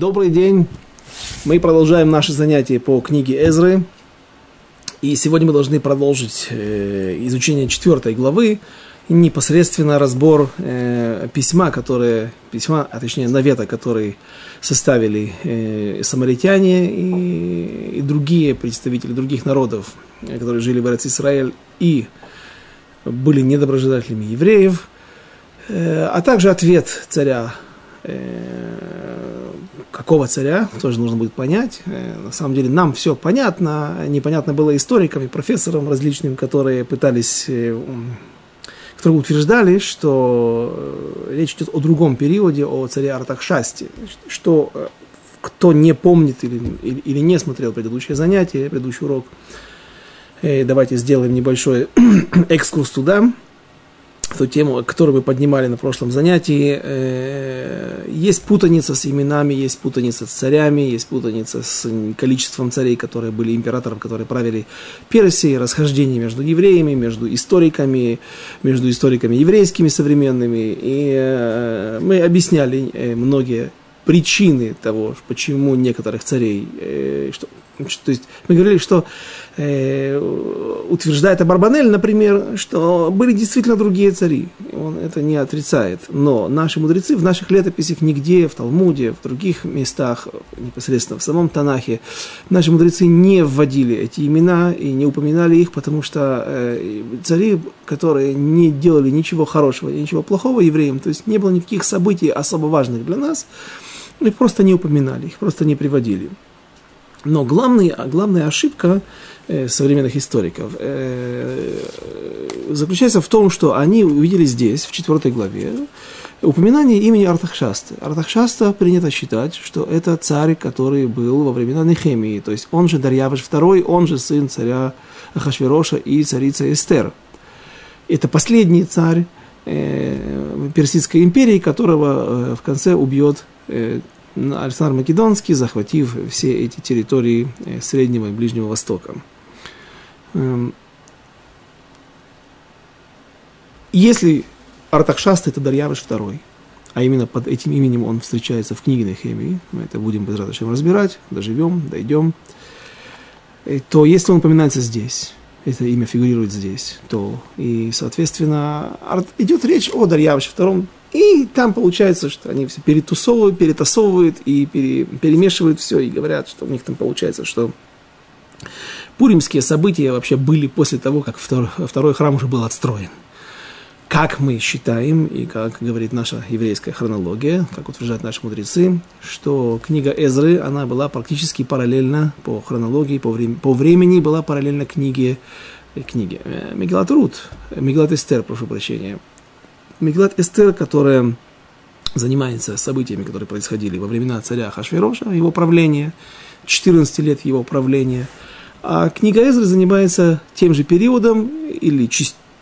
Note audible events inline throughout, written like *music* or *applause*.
Добрый день. Мы продолжаем наши занятия по книге Эзры. И сегодня мы должны продолжить э, изучение четвертой главы и непосредственно разбор э, письма, которое, письма, а точнее навета, который составили э, самаритяне и, и другие представители других народов, которые жили в Израиль и были недоброжелателями евреев, э, а также ответ царя Э, какого царя, тоже нужно будет понять. Э, на самом деле нам все понятно, непонятно было историкам и профессорам различным, которые пытались, э, которые утверждали, что речь идет о другом периоде, о царе Артахшасте, что кто не помнит или, или, или не смотрел предыдущее занятие, предыдущий урок, давайте сделаем небольшой *clears throat* экскурс туда ту тему, которую мы поднимали на прошлом занятии. Э, есть путаница с именами, есть путаница с царями, есть путаница с количеством царей, которые были императором, которые правили Персией, расхождение между евреями, между историками, между историками еврейскими современными. И э, мы объясняли э, многие причины того, почему некоторых царей, что, то есть мы говорили, что э, утверждает Абарбанель, например, что были действительно другие цари. Он это не отрицает. Но наши мудрецы в наших летописях нигде, в Талмуде, в других местах, непосредственно в самом Танахе, наши мудрецы не вводили эти имена и не упоминали их, потому что э, цари, которые не делали ничего хорошего, ничего плохого евреям, то есть не было никаких событий особо важных для нас, их просто не упоминали, их просто не приводили. Но главный, главная ошибка э, современных историков э, заключается в том, что они увидели здесь, в четвертой главе, упоминание имени Артахшасты. Артахшаста принято считать, что это царь, который был во времена Нехемии, то есть он же Дарьявыш II, он же сын царя Ахашвероша и царица Эстер. Это последний царь э, Персидской империи, которого в конце убьет Александр Македонский, захватив все эти территории э, Среднего и Ближнего Востока. Эм, если Артахшаст это Дарьявыш II, а именно под этим именем он встречается в книге Нехемии, мы это будем без разбирать, доживем, дойдем, э, то если он упоминается здесь, это имя фигурирует здесь, то и, соответственно, идет речь о Дарьявыше II, и там получается, что они все перетусовывают, перетасовывают и пере, перемешивают все, и говорят, что у них там получается, что пуримские события вообще были после того, как второй, второй храм уже был отстроен. Как мы считаем, и как говорит наша еврейская хронология, как утверждают наши мудрецы, что книга Эзры, она была практически параллельна по хронологии, по, времени, по времени была параллельна книге, книге э, Мегилат Рут, Мегилат Эстер, прошу прощения, Меглат Эстер, которая занимается событиями, которые происходили во времена царя Хашвироша, его правления, 14 лет его правления. А книга Эзры занимается тем же периодом, или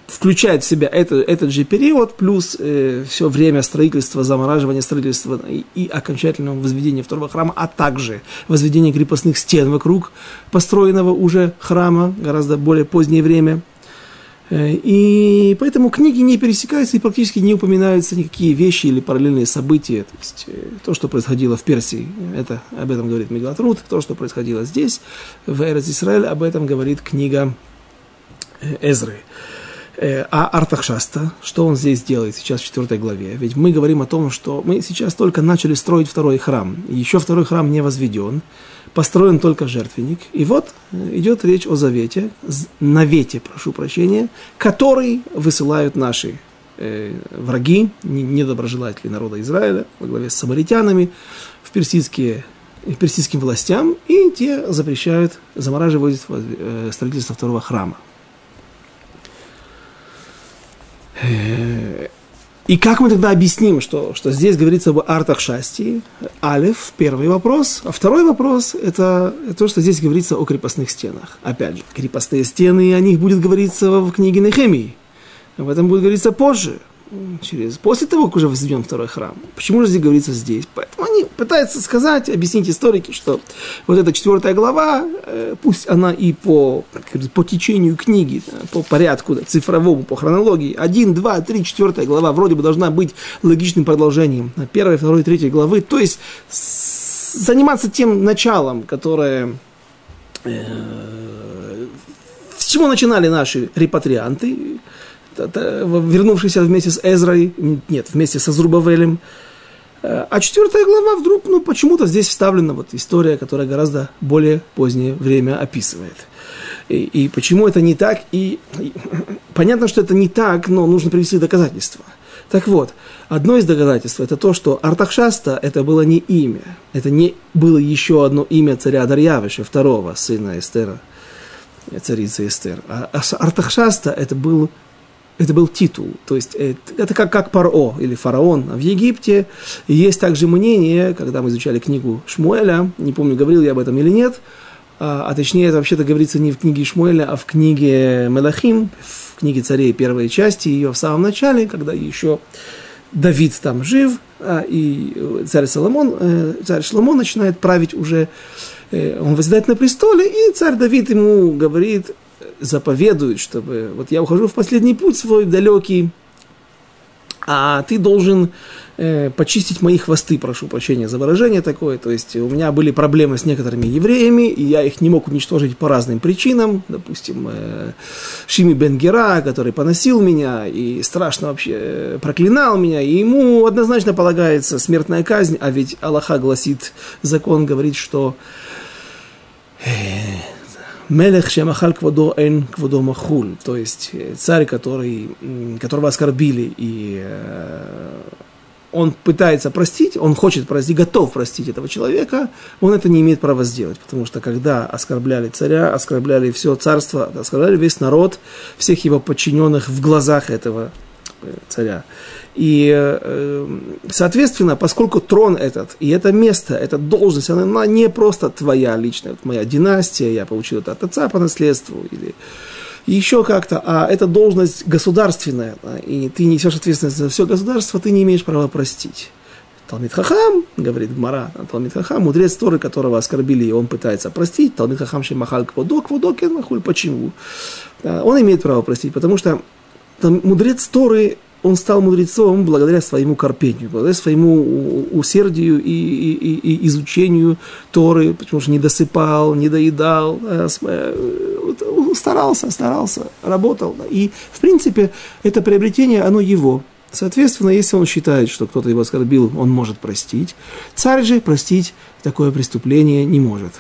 включает в себя это, этот же период, плюс э, все время строительства, замораживания строительства и, и окончательного возведения второго храма, а также возведения крепостных стен вокруг построенного уже храма, гораздо более позднее время – и поэтому книги не пересекаются и практически не упоминаются никакие вещи или параллельные события. То есть э, то, что происходило в Персии, это, об этом говорит Мегалат Рут, то, что происходило здесь, в Эрец Израиль, об этом говорит книга э, Эзры. А Артахшаста, что он здесь делает сейчас в четвертой главе? Ведь мы говорим о том, что мы сейчас только начали строить второй храм. Еще второй храм не возведен построен только жертвенник. И вот идет речь о завете, навете, прошу прощения, который высылают наши э, враги, недоброжелатели народа Израиля во главе с самаритянами в персидские в персидским властям, и те запрещают, замораживают э, строительство второго храма. И как мы тогда объясним, что, что здесь говорится об артах шасти? Алиф, первый вопрос. А второй вопрос – это то, что здесь говорится о крепостных стенах. Опять же, крепостные стены, о них будет говориться в книге Нехемии. Об этом будет говориться позже через, после того, как уже возведен второй храм. Почему же здесь говорится здесь? Поэтому они пытаются сказать, объяснить историки, что вот эта четвертая глава, э, пусть она и по, по течению книги, по порядку да, цифровому, по хронологии, один, два, три, четвертая глава вроде бы должна быть логичным продолжением первой, второй, третьей главы, то есть заниматься тем началом, которое э, с чего начинали наши репатрианты, вернувшиеся вместе с Эзрой, нет, вместе со Зрубавелем. Э, а четвертая глава вдруг, ну, почему-то здесь вставлена вот история, которая гораздо более позднее время описывает. И, и почему это не так? И, и *clears throat* понятно, что это не так, но нужно привести доказательства. Так вот, одно из доказательств это то, что Артахшаста это было не имя, это не было еще одно имя царя Дарьявыша, второго сына Эстера, царицы Эстер. А Артахшаста это был это был титул, то есть это, как, как Паро или фараон в Египте. Есть также мнение, когда мы изучали книгу Шмуэля, не помню, говорил я об этом или нет, а, а точнее это вообще-то говорится не в книге Шмуэля, а в книге Мелахим, в книге царей первой части, ее в самом начале, когда еще Давид там жив, а, и царь Соломон, э, царь Соломон начинает править уже, э, он восседает на престоле, и царь Давид ему говорит, заповедует, чтобы вот я ухожу в последний путь свой далекий, а ты должен э, почистить мои хвосты, прошу прощения за выражение такое. То есть у меня были проблемы с некоторыми евреями, и я их не мог уничтожить по разным причинам. Допустим, э, Шими Бенгера, который поносил меня и страшно вообще э, проклинал меня, и ему однозначно полагается смертная казнь, а ведь Аллаха гласит, закон говорит, что э, Мелех Шемахаль Квадо Эн Квадо Махуль, то есть царь, который, которого оскорбили, и э, он пытается простить, он хочет простить, готов простить этого человека, он это не имеет права сделать, потому что когда оскорбляли царя, оскорбляли все царство, оскорбляли весь народ, всех его подчиненных в глазах этого э, царя. И, э, соответственно, поскольку трон этот, и это место, эта должность, она не просто твоя личная, вот моя династия, я получил это от отца по наследству, или еще как-то, а это должность государственная, да, и ты несешь ответственность за все государство, ты не имеешь права простить. Талмит Хахам, говорит Гмара, Талмит Хахам, мудрец Торы, которого оскорбили, и он пытается простить. Талмит Хахам Шемахаль Кводок, Кводок, Махуль, почему? Он имеет право простить, потому что там, мудрец Торы он стал мудрецом благодаря своему корпению, благодаря своему усердию и, и, и изучению Торы, потому что не досыпал, не доедал, э, старался, старался, работал. И, в принципе, это приобретение, оно его. Соответственно, если он считает, что кто-то его оскорбил, он может простить. Царь же простить такое преступление не может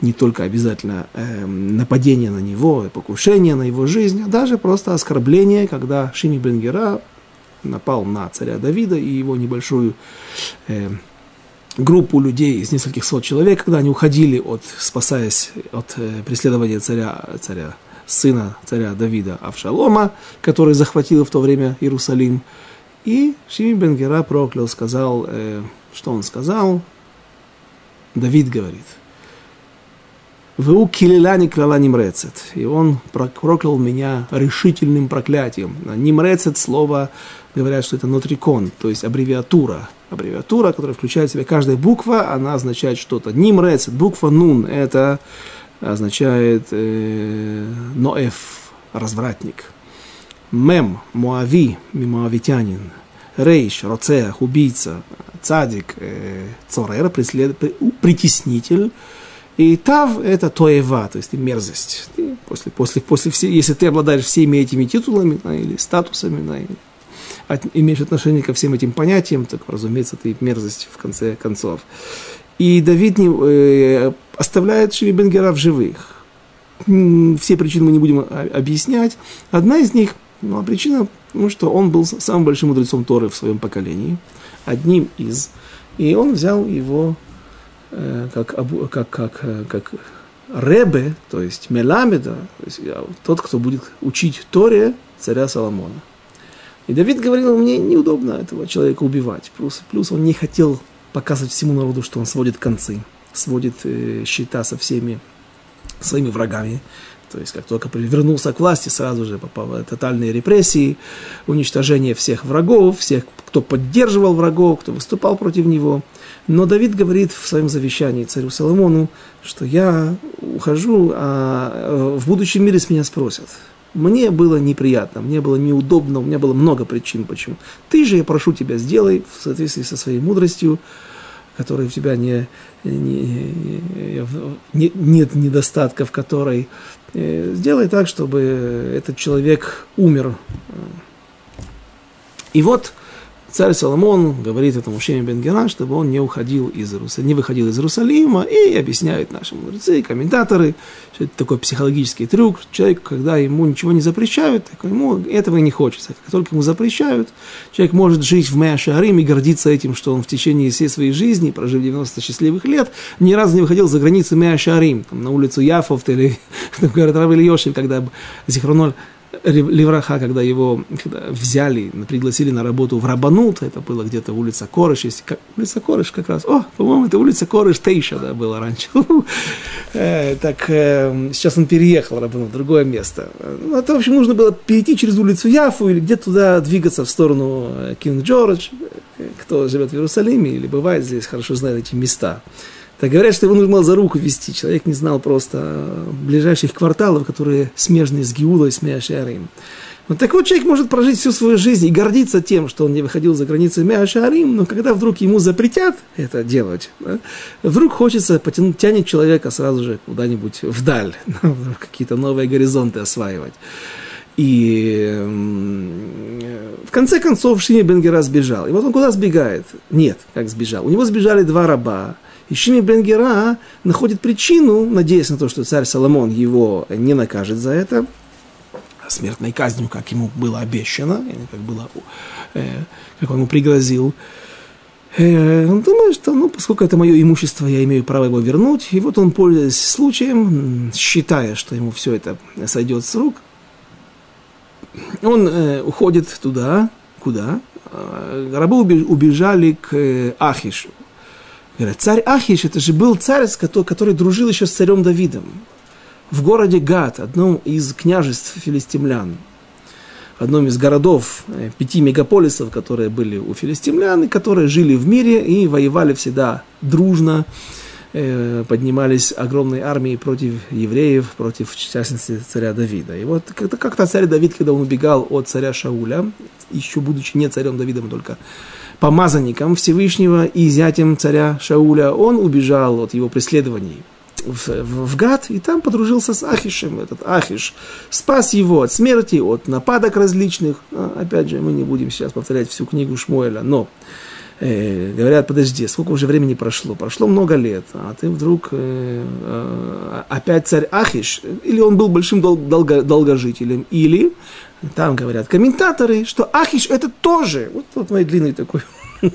не только обязательно э, нападение на него, покушение на его жизнь, а даже просто оскорбление, когда Шими Бенгера напал на царя Давида и его небольшую э, группу людей из нескольких сот человек, когда они уходили от, спасаясь от э, преследования царя, царя, сына царя Давида Авшалома, который захватил в то время Иерусалим. И Шими Бенгера проклял, сказал, э, что он сказал? Давид говорит – Ву килила никрала нимрецет. И он проклял меня решительным проклятием. Нимрецет слово, говорят, что это нотрикон, то есть аббревиатура. Аббревиатура, которая включает в себя каждая буква, она означает что-то. Нимрецет, буква нун, это означает э, ноэф, развратник. Мем, муави, мимуавитянин. Рейш, роцех, убийца. Цадик, э, цорер, притеснитель. И тав – это тоева, то есть мерзость. И после, после, после все, если ты обладаешь всеми этими титулами да, или статусами, да, или от, имеешь отношение ко всем этим понятиям, так, разумеется, ты мерзость в конце концов. И Давид не, э, оставляет Шиви Бенгера в живых. Все причины мы не будем объяснять. Одна из них, ну, а причина, ну, что он был самым большим мудрецом Торы в своем поколении, одним из. И он взял его Э, как, как, как, э, как Ребе, то есть Меламеда, то есть тот, кто будет учить Торе царя Соломона. И Давид говорил, мне неудобно этого человека убивать. Плюс, плюс он не хотел показывать всему народу, что он сводит концы, сводит э, счета со всеми своими врагами. То есть, как только вернулся к власти, сразу же попал тотальные репрессии, уничтожение всех врагов, всех, кто поддерживал врагов, кто выступал против него – но Давид говорит в своем завещании царю Соломону, что я ухожу, а э, в будущем мире с меня спросят. Мне было неприятно, мне было неудобно, у меня было много причин, почему. Ты же, я прошу тебя, сделай в соответствии со своей мудростью, которой у тебя не, не, не, нет недостатков, который э, сделай так, чтобы этот человек умер. И вот Царь Соломон говорит этому Шеме Бенгера, чтобы он не уходил из Иерусалима, не выходил из Иерусалима, и объясняют наши мудрецы, комментаторы, что это такой психологический трюк. Человек, когда ему ничего не запрещают, ему этого и не хочется. Как только ему запрещают, человек может жить в Мэашарим и гордиться этим, что он в течение всей своей жизни, прожив 90 счастливых лет, ни разу не выходил за границы Мэашарим, на улицу Яфов или город Равель Йошев, когда Зихроноль Левраха, когда его когда взяли, пригласили на работу в Рабанут, это было где-то улица Корыш, есть, как, улица Корыш как раз, о, по-моему, это улица Корыш Тейша, да, была раньше. *laughs* Э, так, э, сейчас он переехал в Рабанут, другое место. Ну, это, в общем, нужно было перейти через улицу Яфу или где-то туда двигаться в сторону Кинг Джордж, кто живет в Иерусалиме или бывает здесь, хорошо знает эти места. Так говорят, что его нужно было за руку вести. Человек не знал просто ближайших кварталов, которые смежны с Гиулой, с Меашарим. Вот так вот человек может прожить всю свою жизнь и гордиться тем, что он не выходил за границы Меашарим, но когда вдруг ему запретят это делать, да, вдруг хочется потянуть, тянет человека сразу же куда-нибудь вдаль, *laughs* какие-то новые горизонты осваивать. И в конце концов Шими Бенгера сбежал. И вот он куда сбегает? Нет, как сбежал. У него сбежали два раба – и Шими Бенгера находит причину, надеясь на то, что царь Соломон его не накажет за это, смертной казнью, как ему было обещано, как, было, э, как он ему пригрозил. Э, он думает, что, ну, поскольку это мое имущество, я имею право его вернуть. И вот он, пользуясь случаем, считая, что ему все это сойдет с рук, он э, уходит туда, куда? Э, рабы убежали к э, Ахишу. Царь Ахиш, это же был царь, который, который дружил еще с царем Давидом. В городе Гат, одном из княжеств филистимлян, в одном из городов, э, пяти мегаполисов, которые были у филистимлян, и которые жили в мире и воевали всегда дружно, э, поднимались огромной армией против евреев, против, в частности, царя Давида. И вот как-то царь Давид, когда он убегал от царя Шауля, еще будучи не царем Давидом, только помазанником Всевышнего и зятем царя Шауля, он убежал от его преследований в, в, в Гад, и там подружился с Ахишем. Этот Ахиш спас его от смерти, от нападок различных. А, опять же, мы не будем сейчас повторять всю книгу Шмуэля, но э, говорят, подожди, сколько уже времени прошло? Прошло много лет, а ты вдруг э, э, опять царь Ахиш, или он был большим дол- долго, долгожителем, или там говорят комментаторы, что Ахиш это тоже, вот, вот мой длинный такой *laughs*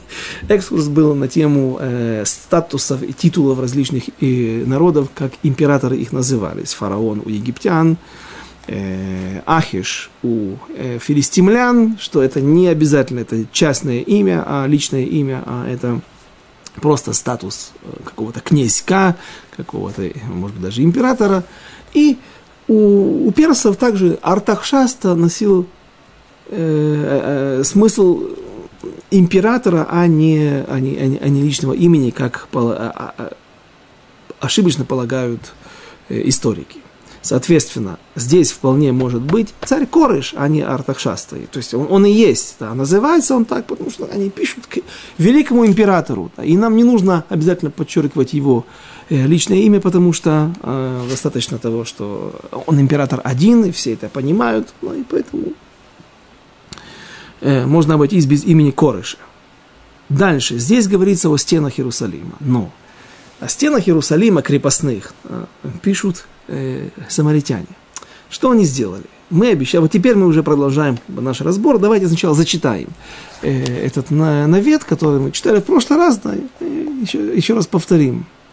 экскурс был на тему э, статусов и титулов различных э, народов, как императоры их назывались. Фараон у египтян, э, Ахиш у э, филистимлян, что это не обязательно это частное имя, а личное имя, а это просто статус э, какого-то князька, какого-то, может быть, даже императора. И у, у персов также Артахшаста носил э, э, смысл императора, а не, а, не, а, не, а не личного имени, как а, а, а, ошибочно полагают э, историки. Соответственно, здесь вполне может быть царь Корыш, а не Артахшаста. То есть он, он и есть. Да. Называется он так, потому что они пишут к великому императору. Да. И нам не нужно обязательно подчеркивать его Э, личное имя, потому что э, достаточно того, что он император один, и все это понимают, ну и поэтому э, можно обойтись без имени Корыша. Дальше, здесь говорится о стенах Иерусалима, но о стенах Иерусалима крепостных э, пишут э, самаритяне. Что они сделали? Мы обещали, вот теперь мы уже продолжаем наш разбор, давайте сначала зачитаем э, этот навет, который мы читали в прошлый раз, да, еще, еще раз повторим. Э,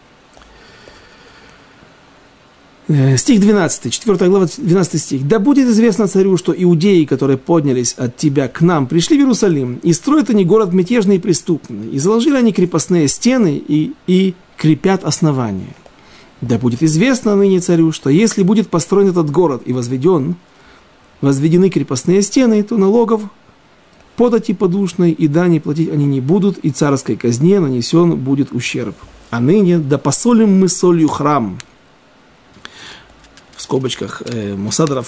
стих 12, 4 глава, 12 стих. «Да будет известно царю, что иудеи, которые поднялись от тебя к нам, пришли в Иерусалим, и строят они город мятежный и преступный, и заложили они крепостные стены и, и крепят основания. Да будет известно ныне царю, что если будет построен этот город и возведен, возведены крепостные стены, то налогов подати подушной и дани платить они не будут, и царской казне нанесен будет ущерб. А ныне да посолим мы солью храм, в скобочках э,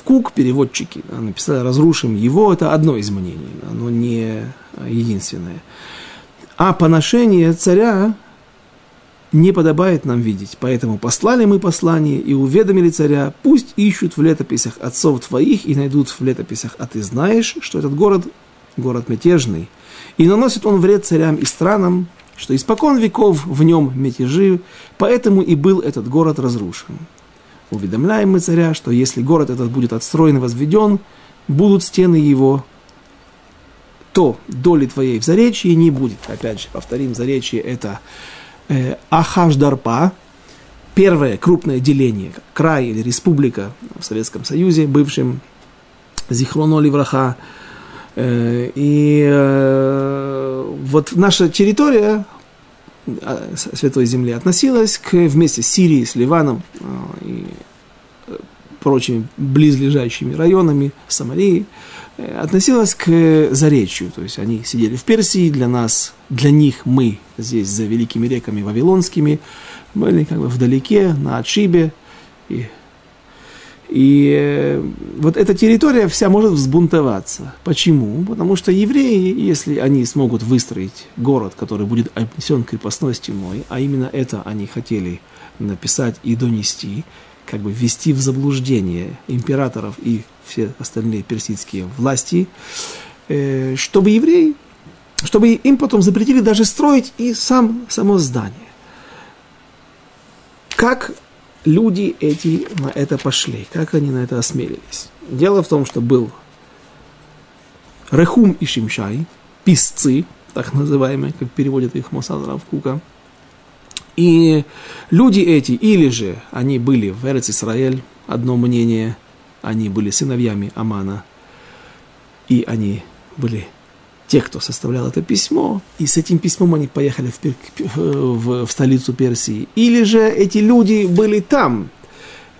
Кук, переводчики, написали «разрушим его», это одно из мнений, оно не единственное. А поношение царя не подобает нам видеть. Поэтому послали мы послание и уведомили царя, пусть ищут в летописях отцов твоих и найдут в летописях, а ты знаешь, что этот город – город мятежный, и наносит он вред царям и странам, что испокон веков в нем мятежи, поэтому и был этот город разрушен. Уведомляем мы царя, что если город этот будет отстроен и возведен, будут стены его, то доли твоей в заречье не будет. Опять же, повторим, заречье это э, Ахашдарпа, первое крупное деление, край или республика в Советском Союзе, бывшем Зихроно Ливраха, Э, и э, вот наша территория Святой Земли относилась к, вместе с Сирией, с Ливаном э, и прочими близлежащими районами Самарии, относилась к Заречью. То есть они сидели в Персии, для нас, для них мы здесь за великими реками вавилонскими были как бы вдалеке, на отшибе, и и э, вот эта территория вся может взбунтоваться. Почему? Потому что евреи, если они смогут выстроить город, который будет обнесен крепостной стеной, а именно это они хотели написать и донести, как бы ввести в заблуждение императоров и все остальные персидские власти, э, чтобы евреи, чтобы им потом запретили даже строить и сам, само здание. Как люди эти на это пошли? Как они на это осмелились? Дело в том, что был Рехум и Шимшай, писцы, так называемые, как переводят их Мосад Равкука. И люди эти, или же они были в Эрец Исраэль, одно мнение, они были сыновьями Амана, и они были те, кто составлял это письмо, и с этим письмом они поехали в, в, в столицу Персии. Или же эти люди были там,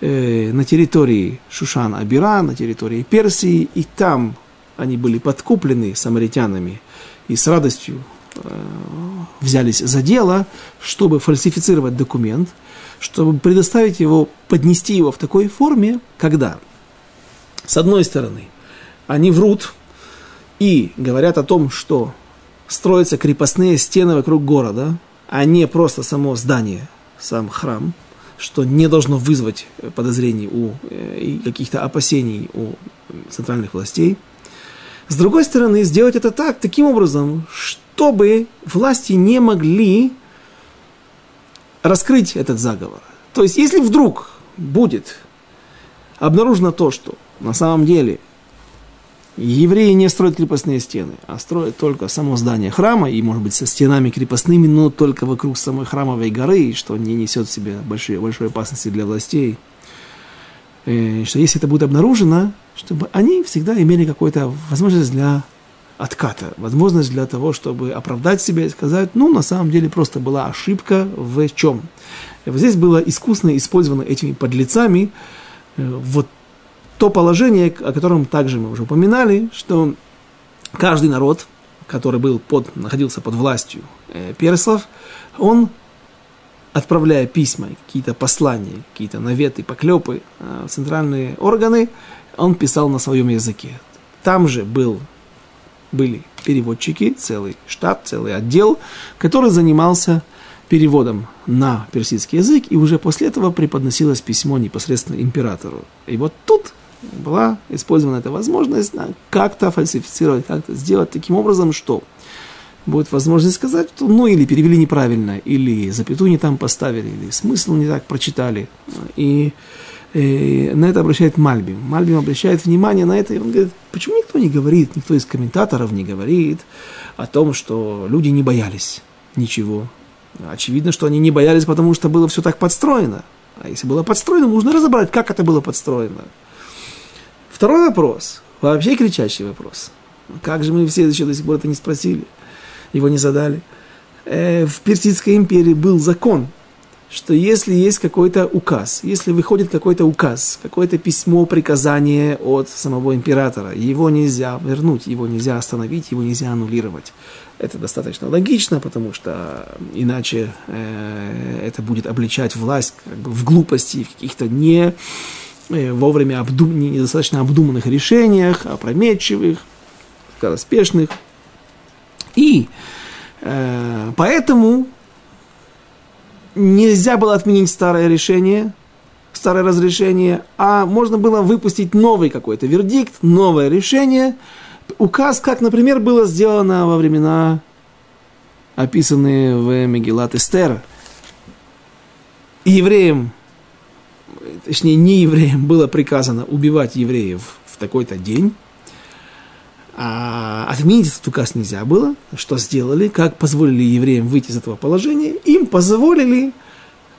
э, на территории Шушан-Абира, на территории Персии, и там они были подкуплены самаритянами и с радостью э, взялись за дело, чтобы фальсифицировать документ, чтобы предоставить его, поднести его в такой форме, когда, с одной стороны, они врут, и говорят о том, что строятся крепостные стены вокруг города, а не просто само здание, сам храм, что не должно вызвать подозрений у, э, и каких-то опасений у центральных властей. С другой стороны, сделать это так, таким образом, чтобы власти не могли раскрыть этот заговор. То есть, если вдруг будет обнаружено то, что на самом деле Евреи не строят крепостные стены, а строят только само здание храма, и, может быть, со стенами крепостными, но только вокруг самой храмовой горы, что не несет в себе большой, большой опасности для властей. И э, что если это будет обнаружено, чтобы они всегда имели какую-то возможность для отката, возможность для того, чтобы оправдать себя и сказать, ну, на самом деле просто была ошибка в чем. Вот здесь было искусно использовано этими подлецами э, вот то положение, о котором также мы уже упоминали, что каждый народ, который был под, находился под властью э, персов, он, отправляя письма, какие-то послания, какие-то наветы, поклепы э, в центральные органы, он писал на своем языке. Там же был, были переводчики, целый штаб, целый отдел, который занимался переводом на персидский язык, и уже после этого преподносилось письмо непосредственно императору. И вот тут была использована эта возможность как-то фальсифицировать, как-то сделать таким образом, что будет возможность сказать, что ну или перевели неправильно, или запятую не там поставили, или смысл не так прочитали. И, и на это обращает Мальбим. Мальбим обращает внимание на это, и он говорит, почему никто не говорит, никто из комментаторов не говорит о том, что люди не боялись ничего. Очевидно, что они не боялись, потому что было все так подстроено. А если было подстроено, нужно разобрать, как это было подстроено. Второй вопрос, вообще кричащий вопрос. Как же мы все еще до сих пор это не спросили, его не задали. Э, в Персидской империи был закон, что если есть какой-то указ, если выходит какой-то указ, какое-то письмо, приказание от самого императора, его нельзя вернуть, его нельзя остановить, его нельзя аннулировать. Это достаточно логично, потому что иначе э, это будет обличать власть как бы, в глупости, в каких-то не Э, вовремя обдум... недостаточно обдуманных решениях, опрометчивых, скороспешных. И э, поэтому нельзя было отменить старое решение, старое разрешение, а можно было выпустить новый какой-то вердикт, новое решение, указ, как, например, было сделано во времена, описанные в Мегилат Эстер. Евреям, точнее, не евреям, было приказано убивать евреев в такой-то день, а отменить этот указ нельзя было. Что сделали? Как позволили евреям выйти из этого положения? Им позволили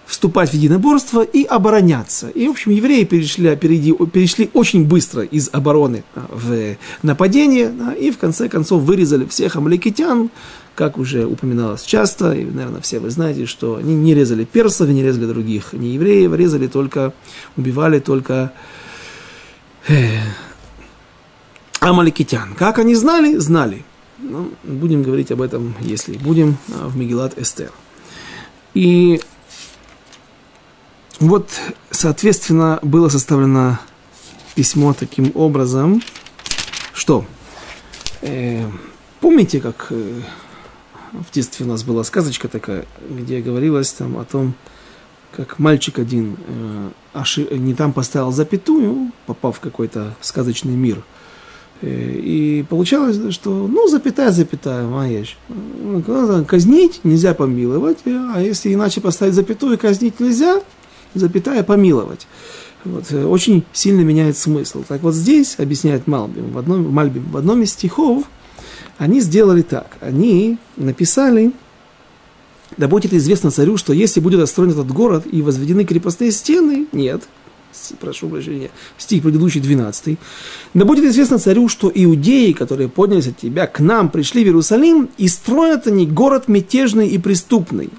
вступать в единоборство и обороняться. И, в общем, евреи перешли, перейди, перешли очень быстро из обороны а, в нападение, и в конце концов вырезали всех амаликитян, как уже упоминалось часто, и, наверное, все вы знаете, что они не резали персов, не резали других не евреев, резали только, убивали только э, амаликитян. Как они знали? Знали. Ну, будем говорить об этом, если будем, а, в Мегилат Эстер. И вот, соответственно, было составлено письмо таким образом, что э, помните, как э, в детстве у нас была сказочка такая, где говорилось там о том, как мальчик один э, ошиб, не там поставил запятую, попав в какой-то сказочный мир – Э, и получалось, что, ну, запятая, запятая, маешь. Казнить нельзя помиловать, а если иначе поставить запятую, казнить нельзя, запятая помиловать. Вот, э, очень сильно меняет смысл. Так вот здесь, объясняет Малбим, в одном, Мальбим, в одном из стихов, они сделали так. Они написали, да будет известно царю, что если будет отстроен этот город и возведены крепостные стены, нет, прошу прощения, стих предыдущий 12. Да будет известно царю, что иудеи, которые поднялись от тебя, к нам пришли в Иерусалим, и строят они город мятежный и преступный.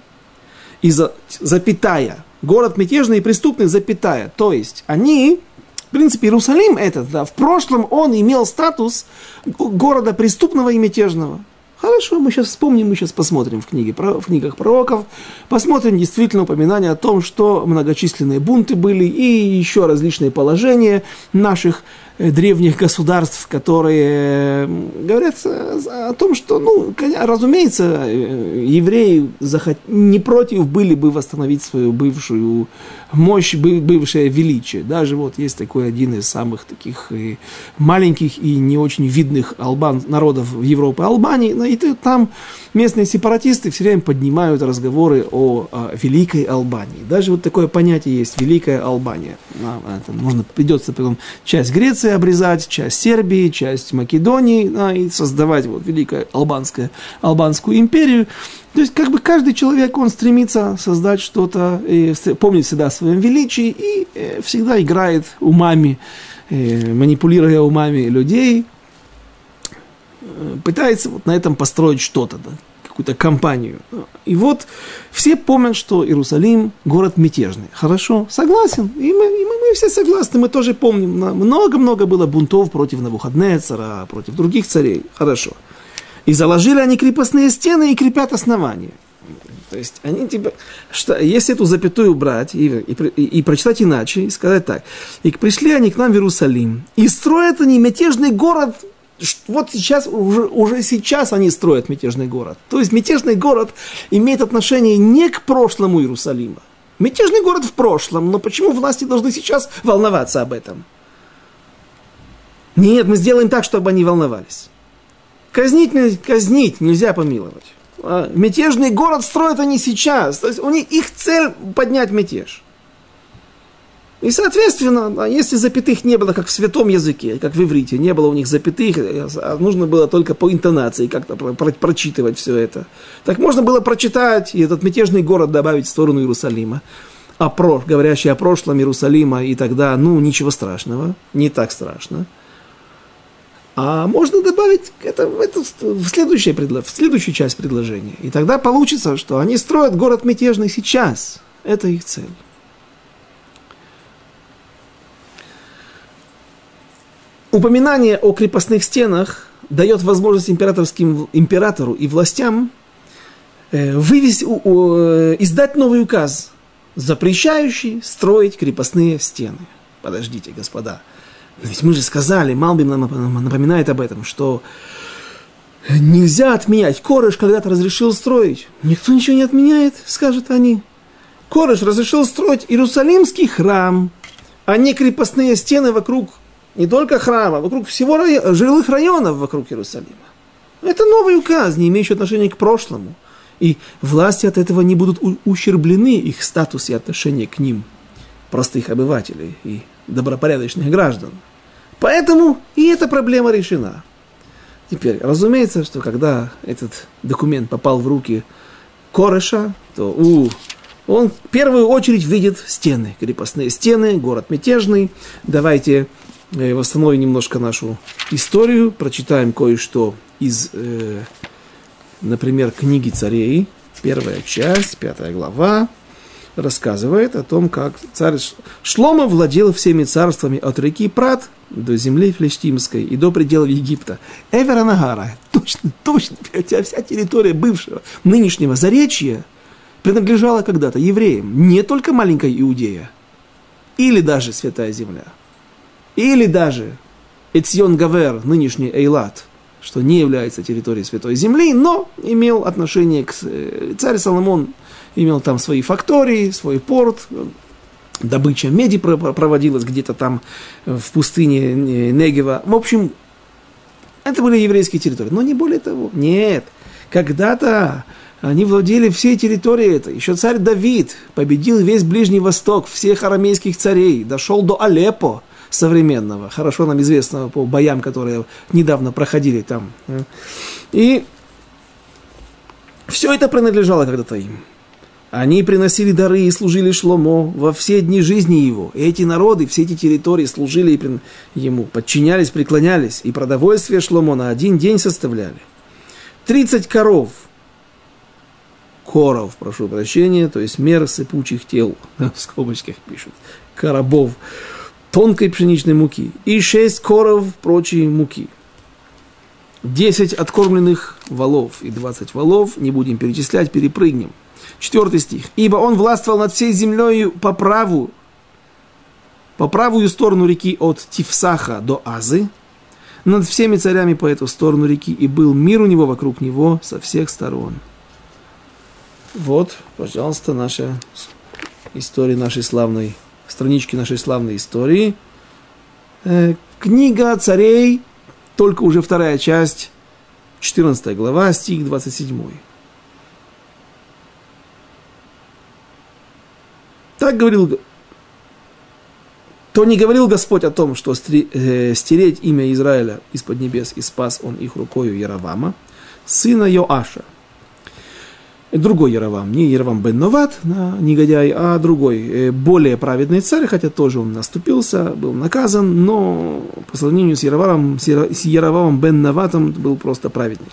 И за, запятая. Город мятежный и преступный, запятая. То есть они, в принципе, Иерусалим этот, да, в прошлом он имел статус города преступного и мятежного. Хорошо, мы сейчас вспомним, мы сейчас посмотрим в, книге, в книгах пророков, посмотрим действительно упоминание о том, что многочисленные бунты были и еще различные положения наших древних государств, которые э, говорят о том, что, ну, разумеется, э, евреи не против были бы восстановить свою бывшую мощь, бывшее величие. Даже вот есть такой один из самых таких маленьких и не очень видных албан, народов в Европе, Албании. И там местные сепаратисты все время поднимают разговоры о, Великой Албании. Даже вот такое понятие есть, Великая Албания. Это можно, придется потом часть Греции обрезать, часть Сербии, часть Македонии, да, и создавать вот Великую Албанскую, Албанскую империю. То есть, как бы каждый человек, он стремится создать что-то, помнит всегда о своем величии и э, всегда играет умами, э, манипулируя умами людей, пытается вот на этом построить что-то, да, какую-то компанию. И вот все помнят, что Иерусалим город мятежный. Хорошо, согласен. И мы, и мы, мы все согласны, мы тоже помним. Много-много было бунтов против Навуходнецера, против других царей. Хорошо. И заложили они крепостные стены и крепят основания. То есть они типа, что, если эту запятую убрать и, и, и, и прочитать иначе, и сказать так, и пришли они к нам в Иерусалим, и строят они мятежный город вот сейчас, уже, уже сейчас они строят мятежный город. То есть мятежный город имеет отношение не к прошлому Иерусалима. Мятежный город в прошлом, но почему власти должны сейчас волноваться об этом? Нет, мы сделаем так, чтобы они волновались. Казнить, казнить нельзя помиловать. А мятежный город строят они сейчас. То есть у них их цель поднять мятеж. И, соответственно, если запятых не было, как в святом языке, как в иврите, не было у них запятых, а нужно было только по интонации как-то про- прочитывать все это, так можно было прочитать и этот мятежный город добавить в сторону Иерусалима, а про, говорящий о прошлом Иерусалима, и тогда, ну, ничего страшного, не так страшно. А можно добавить это, это в, следующее, в следующую часть предложения. И тогда получится, что они строят город мятежный сейчас. Это их цель. Упоминание о крепостных стенах дает возможность императорским, императору и властям э, вывести, э, издать новый указ, запрещающий строить крепостные стены. Подождите, господа. Ведь мы же сказали, Малбим нам напоминает об этом, что нельзя отменять. Корыш когда-то разрешил строить. Никто ничего не отменяет, скажут они. Кореш разрешил строить Иерусалимский храм, а не крепостные стены вокруг не только храма, вокруг всего района, жилых районов вокруг Иерусалима. Это новый указ, не имеющий отношения к прошлому. И власти от этого не будут ущерблены, их статус и отношение к ним, простых обывателей и добропорядочных граждан. Поэтому и эта проблема решена. Теперь, разумеется, что когда этот документ попал в руки Кореша, то у, он в первую очередь видит стены, крепостные стены, город мятежный. Давайте восстановим немножко нашу историю, прочитаем кое-что из, э, например, книги царей, первая часть, пятая глава, рассказывает о том, как царь Шлома владел всеми царствами от реки Прат до земли Флештимской и до пределов Египта. Эверанагара, точно, точно, хотя вся территория бывшего, нынешнего Заречья принадлежала когда-то евреям, не только маленькой Иудея, или даже Святая Земля, или даже Эцион Гавер, нынешний Эйлат, что не является территорией Святой Земли, но имел отношение к... Э, царь Соломон имел там свои фактории, свой порт, добыча меди проводилась где-то там в пустыне Негева. В общем, это были еврейские территории. Но не более того. Нет. Когда-то они владели всей территорией этой. Еще царь Давид победил весь Ближний Восток, всех арамейских царей, дошел до Алеппо современного, хорошо нам известного по боям, которые недавно проходили там. И все это принадлежало когда-то им. Они приносили дары и служили Шломо во все дни жизни его. И эти народы, все эти территории служили ему, подчинялись, преклонялись. И продовольствие Шломо на один день составляли. 30 коров, коров, прошу прощения, то есть мер сыпучих тел, *laughs* в скобочках пишут, коробов, тонкой пшеничной муки и 6 коров прочей муки. 10 откормленных валов и 20 валов, не будем перечислять, перепрыгнем – Четвертый стих. «Ибо он властвовал над всей землей по праву, по правую сторону реки от Тифсаха до Азы, над всеми царями по эту сторону реки, и был мир у него вокруг него со всех сторон». Вот, пожалуйста, наша история нашей славной, странички нашей славной истории. Э, книга царей, только уже вторая часть, 14 глава, стих 27. Так говорил, то не говорил Господь о том, что э, стереть имя Израиля из-под небес, и спас он их рукою Яровама, сына Йоаша. Другой Яровам, не Яровам бен Новат, негодяй, а другой, э, более праведный царь, хотя тоже он наступился, был наказан, но по сравнению с Яровамом, с Яровамом бен Новатом был просто праведник.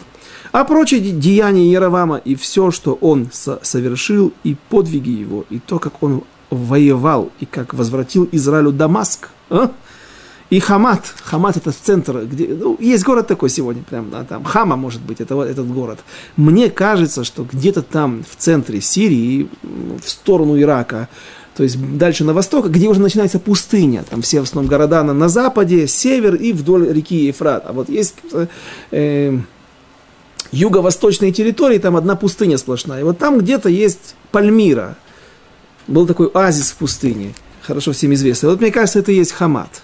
А прочие деяния Яровама и все, что он совершил, и подвиги его, и то, как он воевал и как возвратил Израилю Дамаск. А? И Хамат, Хамат это центр, где, ну, есть город такой сегодня, прям, да, там, Хама может быть, это, этот город. Мне кажется, что где-то там в центре Сирии, в сторону Ирака, то есть дальше на восток, где уже начинается пустыня, там все в основном города на, на западе, север и вдоль реки Ефрат. А вот есть э, юго-восточные территории, там одна пустыня сплошная. И вот там где-то есть Пальмира, был такой оазис в пустыне, хорошо всем известный. Вот мне кажется, это и есть Хамат.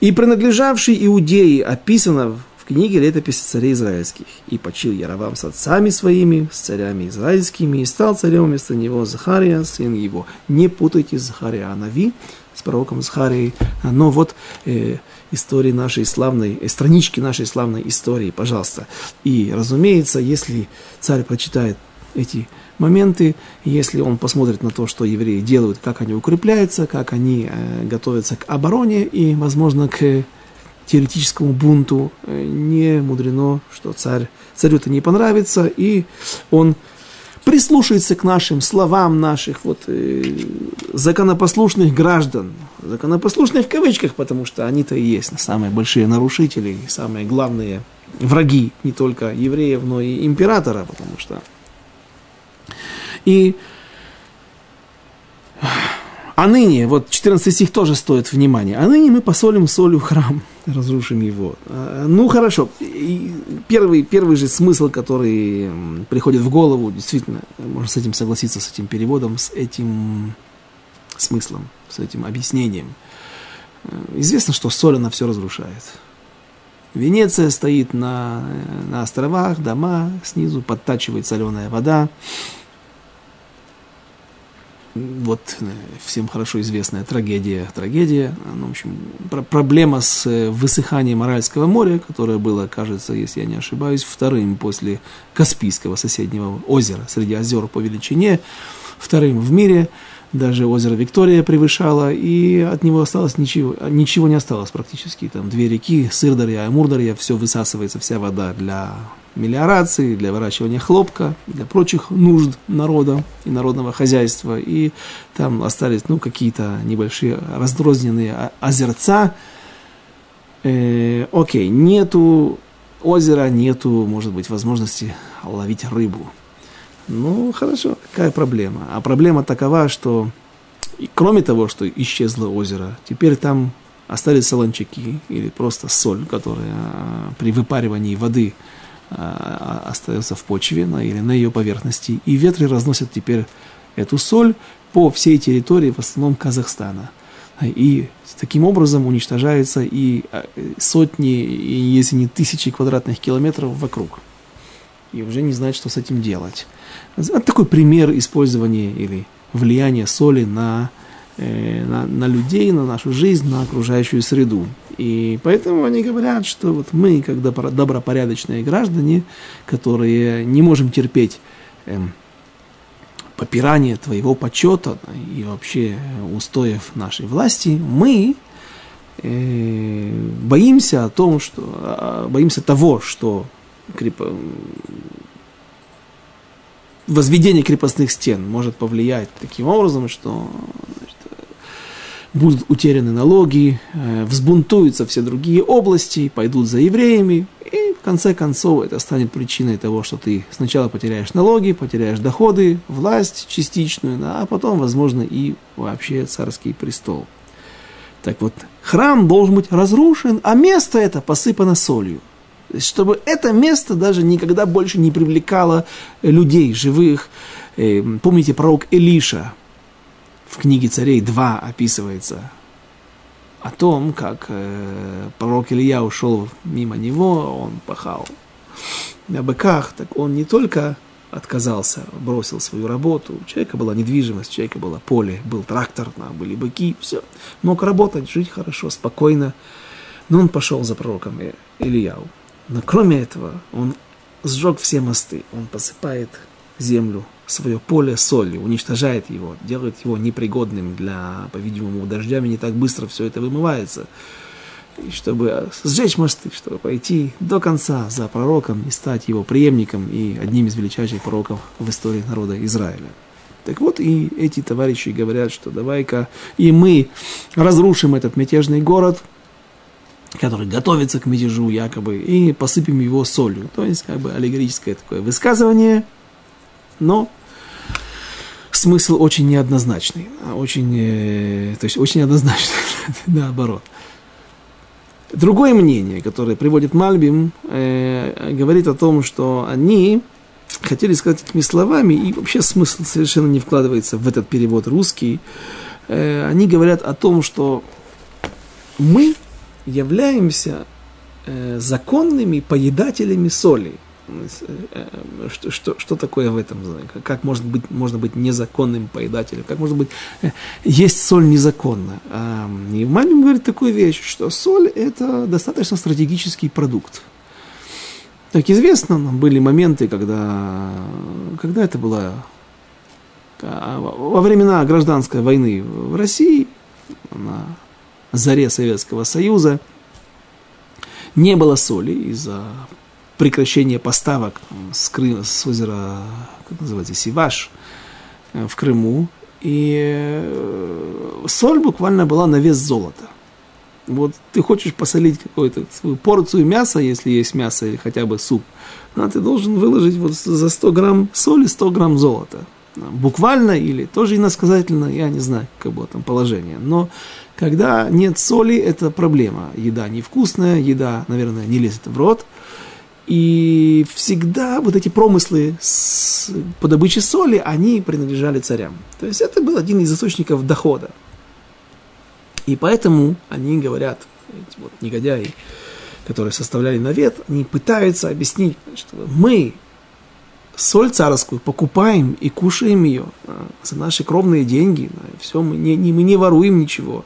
И принадлежавший Иудеи описано в книге летописи царей израильских. И почил Яровам с отцами своими, с царями израильскими, и стал царем вместо него Захария, сын его. Не путайте Захария Анави с пророком Захарией. Но вот э, истории нашей славной, э, странички нашей славной истории, пожалуйста. И, разумеется, если царь прочитает эти моменты, если он посмотрит на то, что евреи делают, как они укрепляются, как они э, готовятся к обороне и, возможно, к теоретическому бунту, э, не мудрено, что царь, царю это не понравится, и он прислушается к нашим словам наших вот, э, законопослушных граждан, законопослушных в кавычках, потому что они-то и есть самые большие нарушители, самые главные враги не только евреев, но и императора, потому что и А ныне, вот 14 стих тоже стоит внимания, а ныне мы посолим солью храм, *laughs* разрушим его. А, ну, хорошо. Первый, первый же смысл, который приходит в голову, действительно, можно с этим согласиться, с этим переводом, с этим смыслом, с этим объяснением. Известно, что соль, она все разрушает. Венеция стоит на, на островах, дома, снизу подтачивает соленая вода. Вот э, всем хорошо известная трагедия, трагедия, ну, в общем, про проблема с э, высыханием Аральского моря, которое было, кажется, если я не ошибаюсь, вторым после Каспийского соседнего озера, среди озер по величине, вторым в мире, даже озеро Виктория превышало, и от него осталось ничего, ничего не осталось практически, там две реки, Сырдарья и Мурдарья, все высасывается, вся вода для мелиорации, для выращивания хлопка, для прочих нужд народа и народного хозяйства. И там остались ну, какие-то небольшие раздрозненные озерца. Э, окей, нету озера, нету, может быть, возможности ловить рыбу. Ну, хорошо, какая проблема? А проблема такова, что кроме того, что исчезло озеро, теперь там остались солончаки или просто соль, которая а, при выпаривании воды а, остается в почве на, или на ее поверхности. И ветры разносят теперь эту соль по всей территории, в основном Казахстана. И таким образом уничтожаются и а, сотни, если не тысячи квадратных километров вокруг. И уже не знать, что с этим делать. Это такой пример использования или влияния соли на Э, на, на людей, на нашу жизнь, на окружающую среду. И поэтому они говорят, что вот мы, как добропорядочные граждане, которые не можем терпеть эм, попирание твоего почета и вообще устоев нашей власти, мы э, боимся о том, что а, боимся того, что креп... возведение крепостных стен может повлиять таким образом, что будут утеряны налоги, э, взбунтуются все другие области, пойдут за евреями, и в конце концов это станет причиной того, что ты сначала потеряешь налоги, потеряешь доходы, власть частичную, а потом, возможно, и вообще царский престол. Так вот, храм должен быть разрушен, а место это посыпано солью. Чтобы это место даже никогда больше не привлекало людей живых. Э, помните пророк Элиша, в книге царей 2 описывается о том, как э, пророк Илья ушел мимо него, он пахал на быках, так он не только отказался, бросил свою работу, у человека была недвижимость, у человека было поле, был трактор, были быки, все, мог работать, жить хорошо, спокойно, но он пошел за пророком Ильяу. Но кроме этого, он сжег все мосты, он посыпает землю свое поле солью, уничтожает его, делает его непригодным для, по-видимому, дождями не так быстро все это вымывается. И чтобы сжечь мосты, чтобы пойти до конца за пророком и стать его преемником и одним из величайших пророков в истории народа Израиля. Так вот, и эти товарищи говорят, что давай-ка и мы разрушим этот мятежный город, который готовится к мятежу якобы, и посыпем его солью. То есть, как бы аллегорическое такое высказывание, но смысл очень неоднозначный, очень, э, то есть очень однозначный, *laughs* наоборот. Другое мнение, которое приводит Мальбим, э, говорит о том, что они хотели сказать этими словами, и вообще смысл совершенно не вкладывается в этот перевод русский. Э, они говорят о том, что мы являемся э, законными поедателями соли – Э, что, что, что такое в этом? Как может быть, можно быть незаконным поедателем? Как может быть э, есть соль незаконно? И Мальбим говорит такую вещь, что соль – это достаточно стратегический продукт. Как известно, были моменты, когда, когда это было а, во времена гражданской войны в России, на заре Советского Союза, не было соли из-за прекращение поставок с, Крыма, с озера, как называется, Сиваш э, в Крыму. И э, соль буквально была на вес золота. Вот ты хочешь посолить какую-то свою порцию мяса, если есть мясо или хотя бы суп, а ты должен выложить вот за 100 грамм соли 100 грамм золота. буквально или тоже иносказательно, я не знаю, как было там положение. Но когда нет соли, это проблема. Еда невкусная, еда, наверное, не лезет в рот. И всегда вот эти промыслы с, по добыче соли, они принадлежали царям. То есть это был один из источников дохода. И поэтому они говорят, эти вот негодяи, которые составляли навет, они пытаются объяснить, что мы соль царскую покупаем и кушаем ее а, за наши кровные деньги. Все, мы не, не, мы не воруем ничего.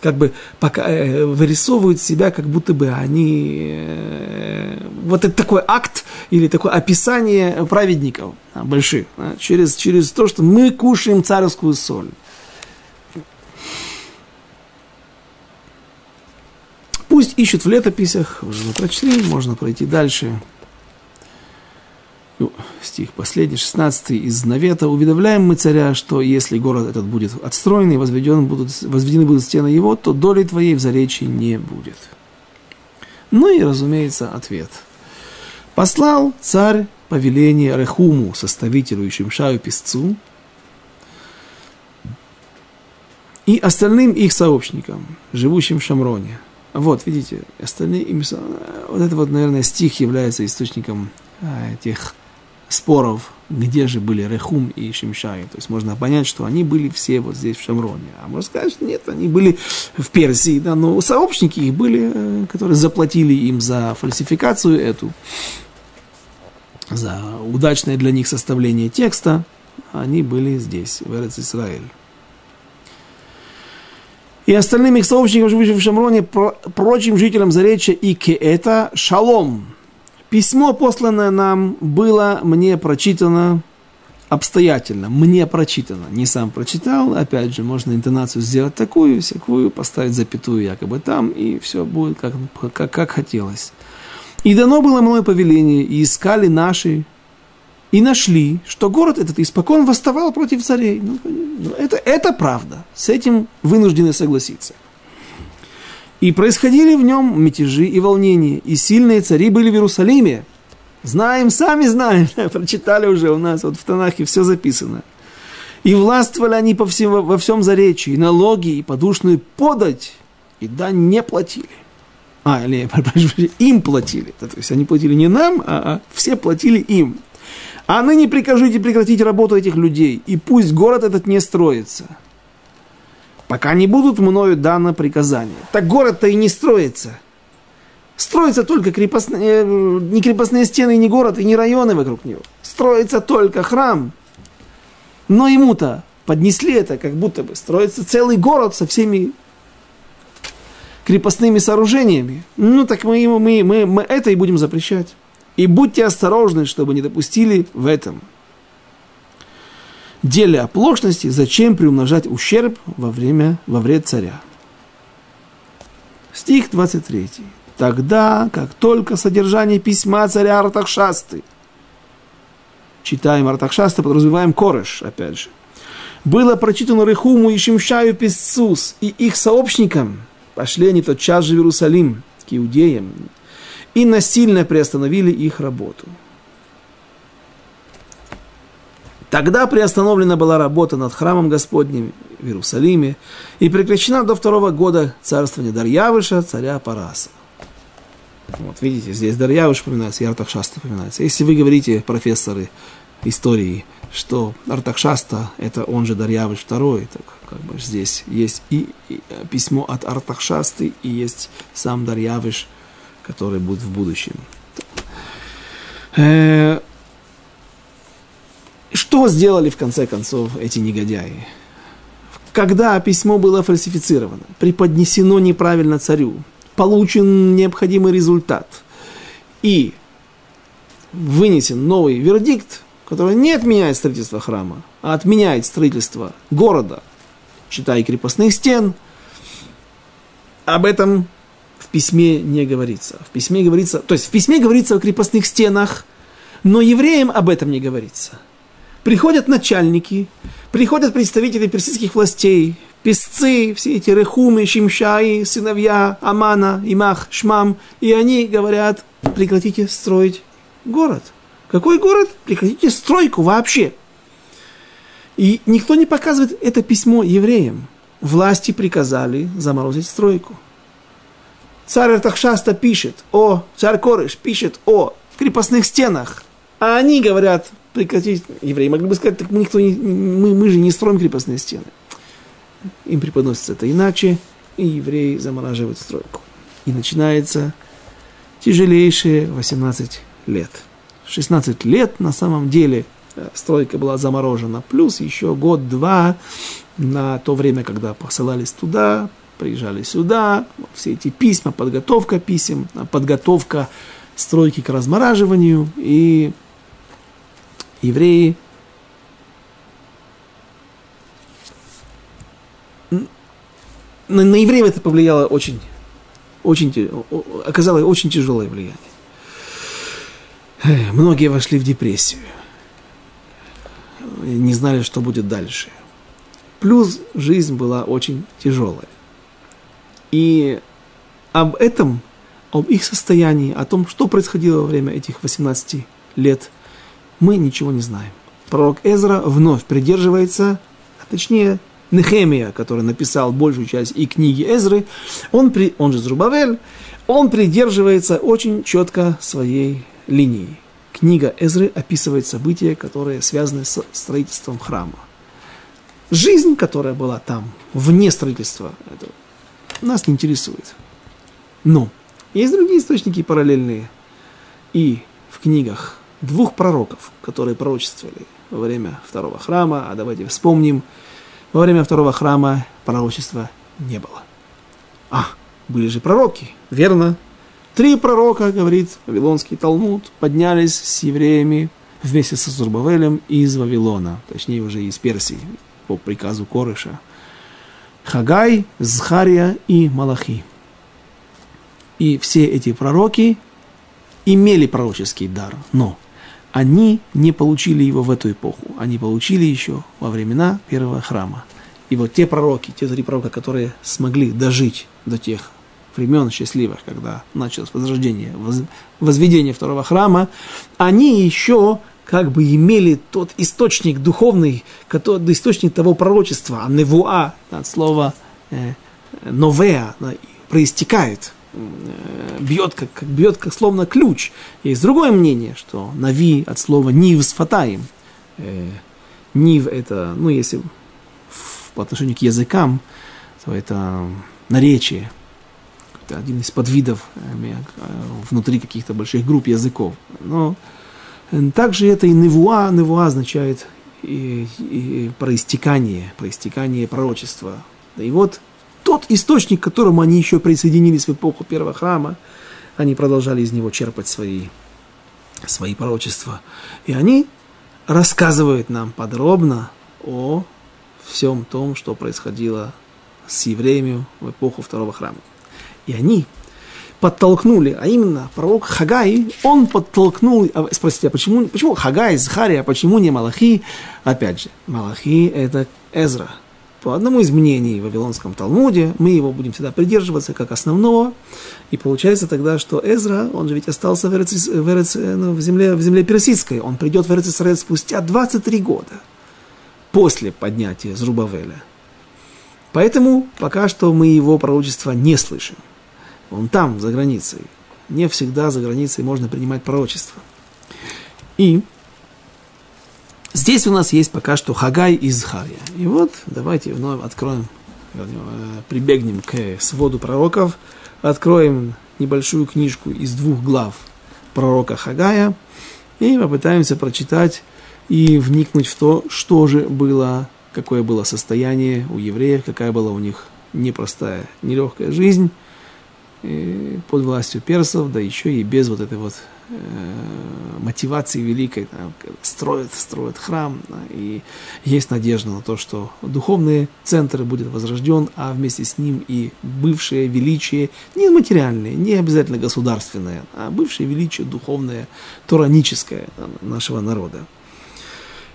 Как бы пока, э, вырисовывают себя, как будто бы они... Э, вот это такой акт или такое описание праведников а, больших. А, через, через то, что мы кушаем царскую соль. Пусть ищут в летописях, уже мы прочли, можно пройти дальше. Стих последний, 16 из Навета. «Уведомляем мы царя, что если город этот будет отстроен и возведен будут, возведены будут стены его, то доли твоей в заречии не будет». Ну и, разумеется, ответ. Послал царь повеление Рехуму, составителю и Шимшаю писцу, и остальным их сообщникам, живущим в Шамроне. Вот, видите, остальные им... Вот это вот, наверное, стих является источником а, тех споров, где же были Рехум и Шимшай. То есть можно понять, что они были все вот здесь, в Шамроне. А можно сказать, что нет, они были в Персии, да, но сообщники их были, э, которые заплатили им за фальсификацию эту, за удачное для них составление текста, они были здесь, в Эрец Исраиль. И остальным их сообщникам, живущим в Шамроне, прочим жителям Заречья и Кеэта, шалом – Письмо, посланное нам, было мне прочитано обстоятельно, мне прочитано, не сам прочитал, опять же, можно интонацию сделать такую, всякую, поставить запятую якобы там, и все будет как, как, как хотелось. И дано было мною повеление, и искали наши, и нашли, что город этот испокон восставал против царей. Ну, это, это правда, с этим вынуждены согласиться. И происходили в нем мятежи и волнения, и сильные цари были в Иерусалиме. Знаем, сами знаем, *laughs* прочитали уже у нас, вот в Танахе все записано. И властвовали они по всем, во всем заречии, и налоги, и подушную подать, и да не платили. А, или, *laughs* им платили. То есть они платили не нам, а, а все платили им. А ныне прикажите прекратить работу этих людей, и пусть город этот не строится пока не будут мною дано приказания. Так город-то и не строится. Строятся только крепостные, э, не крепостные стены, не город и не районы вокруг него. Строится только храм. Но ему-то поднесли это, как будто бы строится целый город со всеми крепостными сооружениями. Ну так мы, мы, мы, мы это и будем запрещать. И будьте осторожны, чтобы не допустили в этом деле оплошности, зачем приумножать ущерб во время, во вред царя. Стих 23. Тогда, как только содержание письма царя Артахшасты, читаем Артахшасты, подразумеваем Кореш, опять же, было прочитано Рехуму и Шимшаю Писцус и их сообщникам, пошли они тотчас же в Иерусалим, к иудеям, и насильно приостановили их работу. Тогда приостановлена была работа над храмом Господним в Иерусалиме и прекращена до второго года царствования Дарьявыша, царя Параса. Вот видите, здесь Дарьявыш упоминается, и Артахшаста упоминается. Если вы говорите, профессоры истории, что Артахшаста – это он же Дарьявыш II, так как бы здесь есть и, и письмо от Артахшасты, и есть сам Дарьявыш, который будет в будущем. Э, что сделали в конце концов эти негодяи? Когда письмо было фальсифицировано, преподнесено неправильно царю, получен необходимый результат и вынесен новый вердикт, который не отменяет строительство храма, а отменяет строительство города, считай крепостных стен, об этом в письме не говорится. В письме говорится, то есть в письме говорится о крепостных стенах, но евреям об этом не говорится – приходят начальники, приходят представители персидских властей, песцы, все эти рехумы, шимшаи, сыновья Амана, Имах, Шмам, и они говорят, прекратите строить город. Какой город? Прекратите стройку вообще. И никто не показывает это письмо евреям. Власти приказали заморозить стройку. Царь Артахшаста пишет о, царь Корыш пишет о крепостных стенах. А они говорят, прекратить, евреи могли бы сказать, так никто не, мы, мы же не строим крепостные стены. Им преподносится это иначе, и евреи замораживают стройку. И начинается тяжелейшие 18 лет. 16 лет на самом деле э, стройка была заморожена, плюс еще год-два на то время, когда посылались туда, приезжали сюда, все эти письма, подготовка писем, подготовка стройки к размораживанию, и евреи на, на евреев это повлияло очень, очень, оказало очень тяжелое влияние. Многие вошли в депрессию, не знали, что будет дальше. Плюс жизнь была очень тяжелая. И об этом, об их состоянии, о том, что происходило во время этих 18 лет, мы ничего не знаем. Пророк Эзра вновь придерживается, а точнее Нехемия, который написал большую часть и книги Эзры, он, при, он же Зрубавель, он придерживается очень четко своей линии. Книга Эзры описывает события, которые связаны с строительством храма. Жизнь, которая была там, вне строительства, это нас не интересует. Но есть другие источники параллельные. И в книгах двух пророков, которые пророчествовали во время второго храма, а давайте вспомним, во время второго храма пророчества не было. А, были же пророки, верно? Три пророка, говорит Вавилонский Талмуд, поднялись с евреями вместе со Зурбавелем из Вавилона, точнее уже из Персии, по приказу Корыша. Хагай, Зхария и Малахи. И все эти пророки имели пророческий дар, но они не получили его в эту эпоху. Они получили еще во времена первого храма. И вот те пророки, те три пророка, которые смогли дожить до тех времен счастливых, когда началось возрождение, возведение второго храма, они еще как бы имели тот источник духовный, который, источник того пророчества, а невуа, от слова э, новеа, проистекает Э, бьет как, как бьет как словно ключ. Есть другое мнение, что нави от слова нив с фатаем. Э, нив это, ну если по отношению к языкам, то это наречие, это один из подвидов э, внутри каких-то больших групп языков. Но также это и невуа, невуа означает и, и проистекание, проистекание пророчества. И вот тот источник, к которому они еще присоединились в эпоху первого храма, они продолжали из него черпать свои, свои пророчества. И они рассказывают нам подробно о всем том, что происходило с евреями в эпоху второго храма. И они подтолкнули, а именно пророк Хагай, он подтолкнул, а, спросите, а почему, почему Хагай, Захария, почему не Малахи? Опять же, Малахи это Эзра – по одному из мнений в Вавилонском Талмуде, мы его будем всегда придерживаться как основного, и получается тогда, что Эзра, он же ведь остался в, Эрец, в, Эрец, ну, в, земле, в земле персидской, он придет в Эрец спустя 23 года после поднятия Зрубавеля. Поэтому пока что мы его пророчества не слышим. Он там, за границей. Не всегда за границей можно принимать пророчество. И Здесь у нас есть пока что Хагай и Захария. И вот давайте вновь откроем, э, прибегнем к своду пророков, откроем небольшую книжку из двух глав пророка Хагая и попытаемся прочитать и вникнуть в то, что же было, какое было состояние у евреев, какая была у них непростая, нелегкая жизнь э, под властью персов, да еще и без вот этой вот мотивации великой, там, строят, строят храм, и есть надежда на то, что духовный центр будет возрожден, а вместе с ним и бывшее величие, не материальное, не обязательно государственное, а бывшее величие духовное, тораническое нашего народа.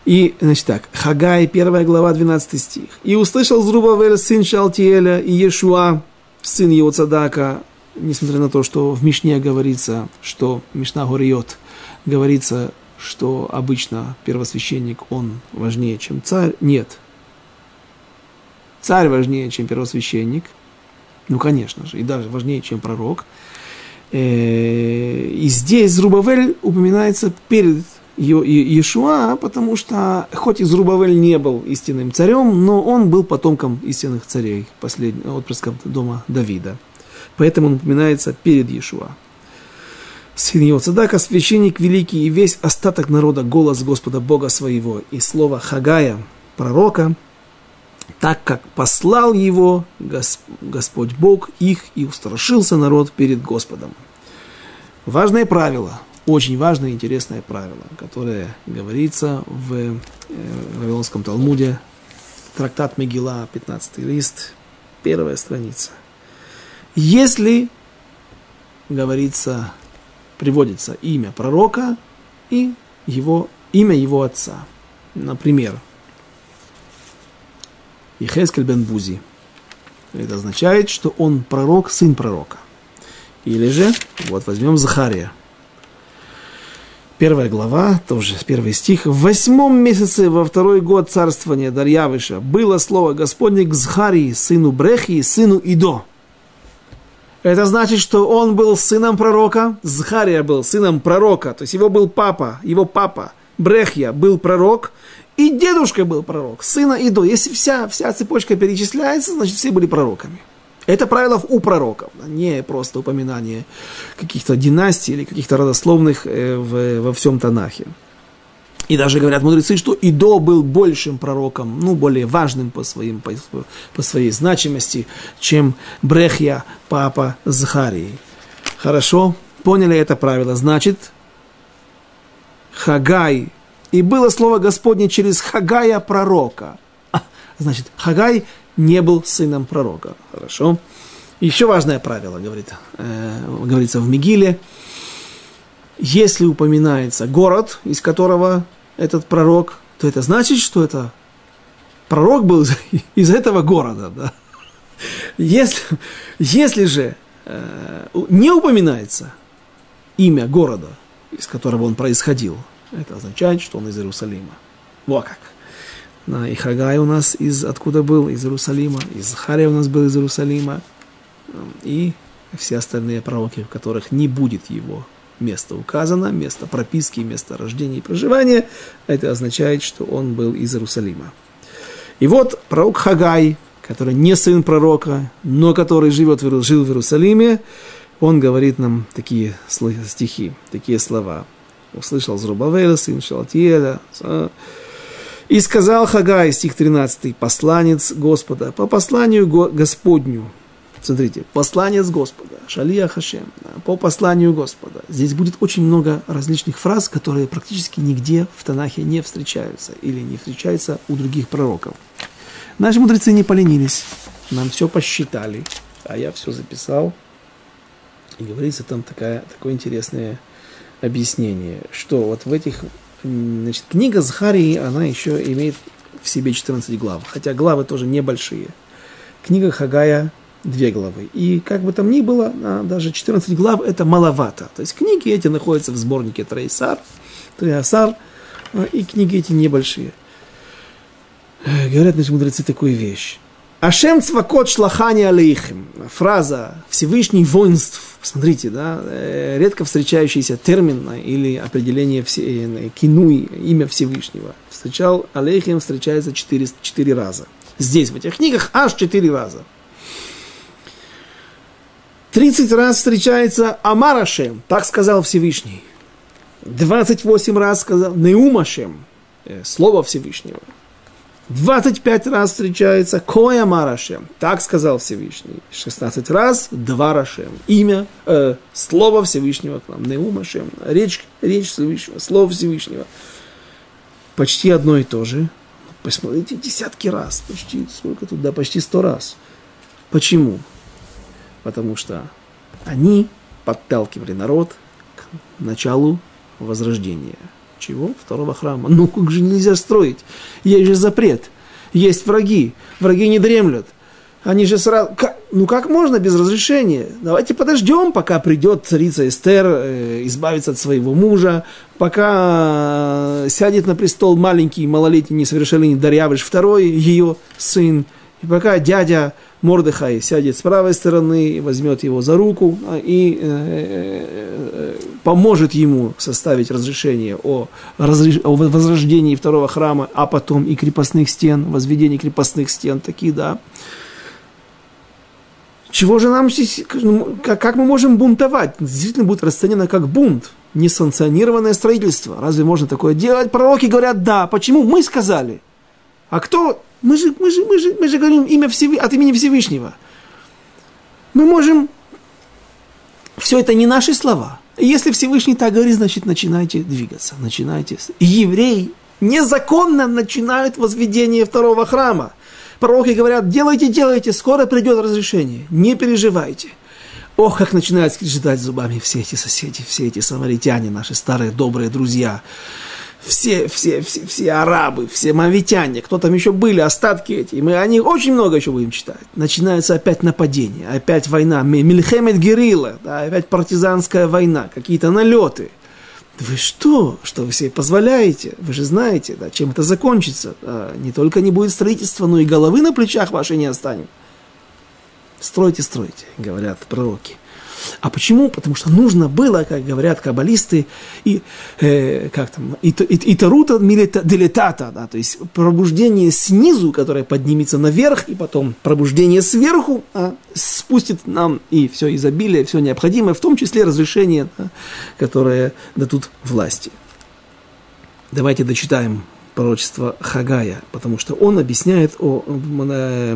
И, значит так, Хагай, 1 глава, 12 стих. «И услышал Зрубавель, сын Шалтиеля, и Иешуа, сын его Цадака, несмотря на то, что в Мишне говорится, что Мишна Гориот говорится, что обычно первосвященник, он важнее, чем царь. Нет. Царь важнее, чем первосвященник. Ну, конечно же, и даже важнее, чем пророк. Э, и здесь Зрубавель упоминается перед Иешуа, потому что, хоть и Зрубавель не был истинным царем, но он был потомком истинных царей, последнего отпрысков дома Давида. Поэтому он упоминается перед Иешуа. Сын его Цадака, священник великий и весь остаток народа, голос Господа Бога своего и слово Хагая, пророка, так как послал его Господь Бог их и устрашился народ перед Господом. Важное правило – очень важное и интересное правило, которое говорится в э, Вавилонском Талмуде, трактат Мегила, 15 лист, первая страница. Если говорится, приводится имя пророка и его, имя его отца, например, Ихескель бен Бузи, это означает, что он пророк, сын пророка. Или же, вот возьмем Захария – Первая глава, тоже первый стих. В восьмом месяце, во второй год царствования Дарьявыша, было слово Господне к Зхарии, сыну Брехи, сыну Идо. Это значит, что он был сыном пророка, Зхария был сыном пророка, то есть его был папа, его папа, Брехья был пророк, и дедушка был пророк, сына Идо. Если вся, вся цепочка перечисляется, значит все были пророками. Это правило у пророков, не просто упоминание каких-то династий или каких-то родословных э, во всем Танахе. И даже говорят мудрецы, что Идо был большим пророком, ну, более важным по, своим, по, по своей значимости, чем Брехья, папа Захарии. Хорошо, поняли это правило. Значит, Хагай. И было слово Господне через Хагая пророка. А, значит, Хагай не был сыном пророка. Хорошо. Еще важное правило, говорит, э, говорится в Мигиле. Если упоминается город, из которого этот пророк, то это значит, что это пророк был из, *laughs* из этого города. Да? Если, если же э, не упоминается имя города, из которого он происходил, это означает, что он из Иерусалима. Вот как. Да, и Хагай у нас из откуда был? Из Иерусалима. И Захария у нас был из Иерусалима. И все остальные пророки, в которых не будет его место указано, место прописки, место рождения и проживания, это означает, что он был из Иерусалима. И вот пророк Хагай, который не сын пророка, но который живет, жил в Иерусалиме, он говорит нам такие стихи, такие слова. Услышал Зрубавеля, сын Шалтиеля, и сказал Хагай, стих 13, посланец Господа, по посланию Господню. Смотрите, посланец Господа, Шалия Хашем, по посланию Господа. Здесь будет очень много различных фраз, которые практически нигде в Танахе не встречаются или не встречаются у других пророков. Наши мудрецы не поленились, нам все посчитали, а я все записал. И говорится там такая, такое интересное объяснение, что вот в этих Значит, книга Захарии, она еще имеет в себе 14 глав, хотя главы тоже небольшие. Книга Хагая две главы. И как бы там ни было, даже 14 глав это маловато. То есть книги эти находятся в сборнике Трейсар, Трейсар, а, и книги эти небольшие. Э, говорят наши мудрецы такую вещь. Ашем цвакот шлахани алейхим. Фраза Всевышний воинств. Посмотрите, да, э, редко встречающийся термин или определение все, э, кинуй, имя Всевышнего. Встречал алейхим, встречается четыре, четыре раза. Здесь, в этих книгах, аж четыре раза. Тридцать раз встречается Амарашем, так сказал Всевышний. Двадцать восемь раз сказал Неумашем, э, слово Всевышнего. 25 раз встречается Коя Марашем. Так сказал Всевышний. 16 раз Два Рашем. Имя, э, слово Всевышнего к нам. Неумашем. Речь, речь Всевышнего. Слово Всевышнего. Почти одно и то же. Посмотрите, десятки раз. Почти, сколько тут? Да, почти сто раз. Почему? Потому что они подталкивали народ к началу возрождения. Чего? Второго храма. Ну, как же нельзя строить? Есть же запрет. Есть враги. Враги не дремлют. Они же сразу... Ну как можно без разрешения? Давайте подождем, пока придет царица Эстер, э, избавиться от своего мужа, пока сядет на престол маленький, малолетний, несовершеннолетний Дарьявыш II, ее сын, и пока дядя Мордыхай сядет с правой стороны, возьмет его за руку а, и э, э, поможет ему составить разрешение о, возрождении второго храма, а потом и крепостных стен, возведении крепостных стен, такие, да. Чего же нам здесь, ну, как мы можем бунтовать? Действительно будет расценено как бунт, несанкционированное строительство. Разве можно такое делать? Пророки говорят, да. Почему? Мы сказали. А кто? Мы же, мы же, мы же, мы же говорим имя Всевы... от имени Всевышнего. Мы можем... Все это не наши слова. Если Всевышний так говорит, значит, начинайте двигаться, начинайте. Евреи незаконно начинают возведение второго храма. Пророки говорят, делайте, делайте, скоро придет разрешение, не переживайте. Ох, как начинают скрежетать зубами все эти соседи, все эти самаритяне, наши старые добрые друзья все, все, все, все арабы, все мавитяне, кто там еще были, остатки эти, мы о них очень много еще будем читать. Начинается опять нападение, опять война, Мильхемед Герилла, да, опять партизанская война, какие-то налеты. Вы что? Что вы себе позволяете? Вы же знаете, да, чем это закончится. Да, не только не будет строительства, но и головы на плечах вашей не останем. Стройте, стройте, говорят пророки. А почему? Потому что нужно было, как говорят каббалисты, и, э, как там, и, и, и тарута делетата, да, то есть пробуждение снизу, которое поднимется наверх, и потом пробуждение сверху а, спустит нам и все изобилие, все необходимое, в том числе разрешение, да, которое дадут власти. Давайте дочитаем пророчество Хагая, потому что он объясняет о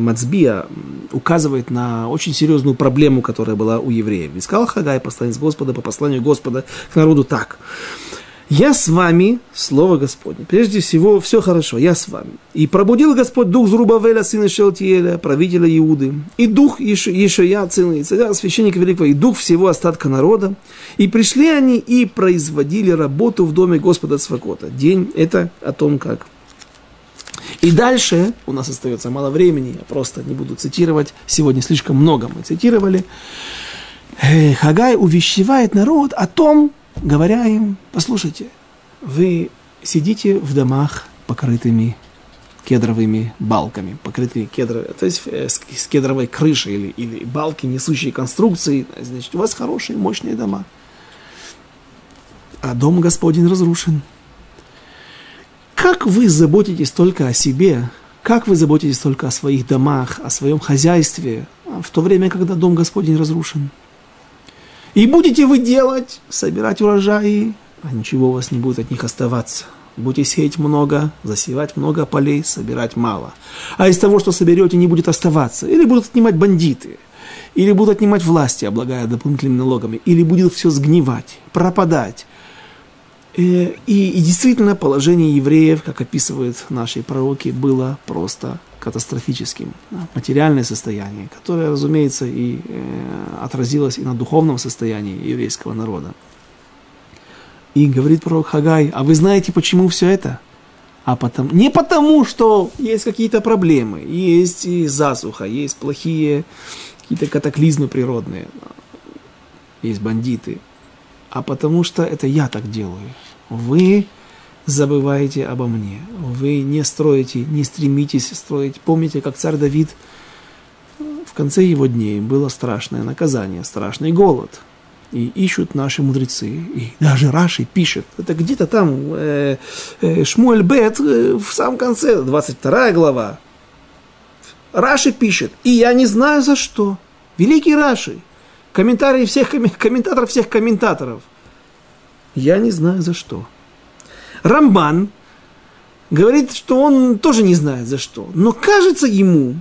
Мацбия, указывает на очень серьезную проблему, которая была у евреев. Искал Хагай, посланец Господа, по посланию Господа к народу так. Я с вами, Слово Господне. Прежде всего, все хорошо, я с вами. И пробудил Господь дух Зрубавеля, сына Шелтиеля, правителя Иуды, и дух Ишия, сына царя, священника великого, и дух всего остатка народа. И пришли они и производили работу в доме Господа Цвакота. День – это о том, как. И дальше, у нас остается мало времени, я просто не буду цитировать, сегодня слишком много мы цитировали. Хагай увещевает народ о том, говоря им, послушайте, вы сидите в домах, покрытыми кедровыми балками, покрытыми кедровыми, то есть э, с кедровой крышей или, или балки, несущие конструкции, значит, у вас хорошие, мощные дома. А дом Господень разрушен. Как вы заботитесь только о себе, как вы заботитесь только о своих домах, о своем хозяйстве, в то время, когда дом Господень разрушен? И будете вы делать, собирать урожаи, а ничего у вас не будет от них оставаться. Будете сеять много, засевать много полей, собирать мало. А из того, что соберете, не будет оставаться. Или будут отнимать бандиты, или будут отнимать власти, облагая дополнительными налогами, или будет все сгнивать, пропадать. Э, и, и действительно положение евреев, как описывают наши пророки, было просто катастрофическим. Материальное состояние, которое, разумеется, и э, отразилось и на духовном состоянии еврейского народа. И говорит пророк Хагай, а вы знаете, почему все это? А потому, не потому, что есть какие-то проблемы, есть и засуха, есть плохие какие-то катаклизмы природные, есть бандиты, а потому что это я так делаю. Вы забываете обо мне. Вы не строите, не стремитесь строить. Помните, как царь Давид в конце его дней было страшное наказание, страшный голод. И ищут наши мудрецы. И даже Раши пишет. Это где-то там э, э, Шмуэль Бет э, в самом конце, 22 глава. Раши пишет. И я не знаю за что. Великий Раши. Комментарий всех, комментатор всех комментаторов. Я не знаю за что. Рамбан говорит, что он тоже не знает за что. Но кажется ему,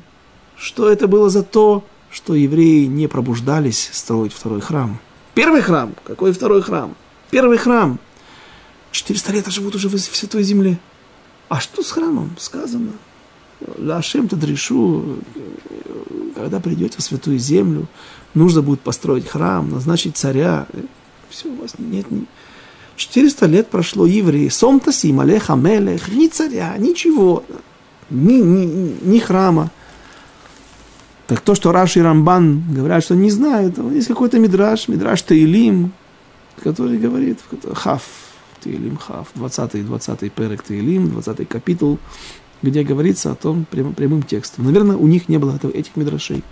что это было за то, что евреи не пробуждались строить второй храм. Первый храм. Какой второй храм? Первый храм. 400 лет живут уже в Святой Земле. А что с храмом? Сказано. Лашем Тадришу, когда придете в Святую Землю, нужно будет построить храм, назначить царя. Все, у вас нет, 400 лет прошло евреи. Сом Тасим, Алеха Мелех, ни царя, ничего, ни, ни, ни храма. Так то, что Раши и Рамбан говорят, что не знают, есть какой-то мидраш, мидраш Таилим, который говорит, Хав, Таилим Хав, 20-й, 20-й перек Таилим, 20-й капитул, где говорится о том прямым, прямым текстом. Наверное, у них не было этих мидрашей.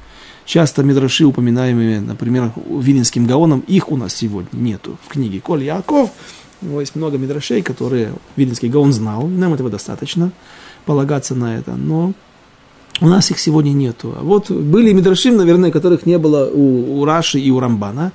Часто мидраши, упоминаемые, например, Вилинским Гаоном, их у нас сегодня нету. В книге Коль Яков у него есть много мидрашей, которые Вилинский Гаон знал, нам этого достаточно полагаться на это, но у нас их сегодня нету. А вот были мидрашим, наверное, которых не было у, у Раши и у Рамбана.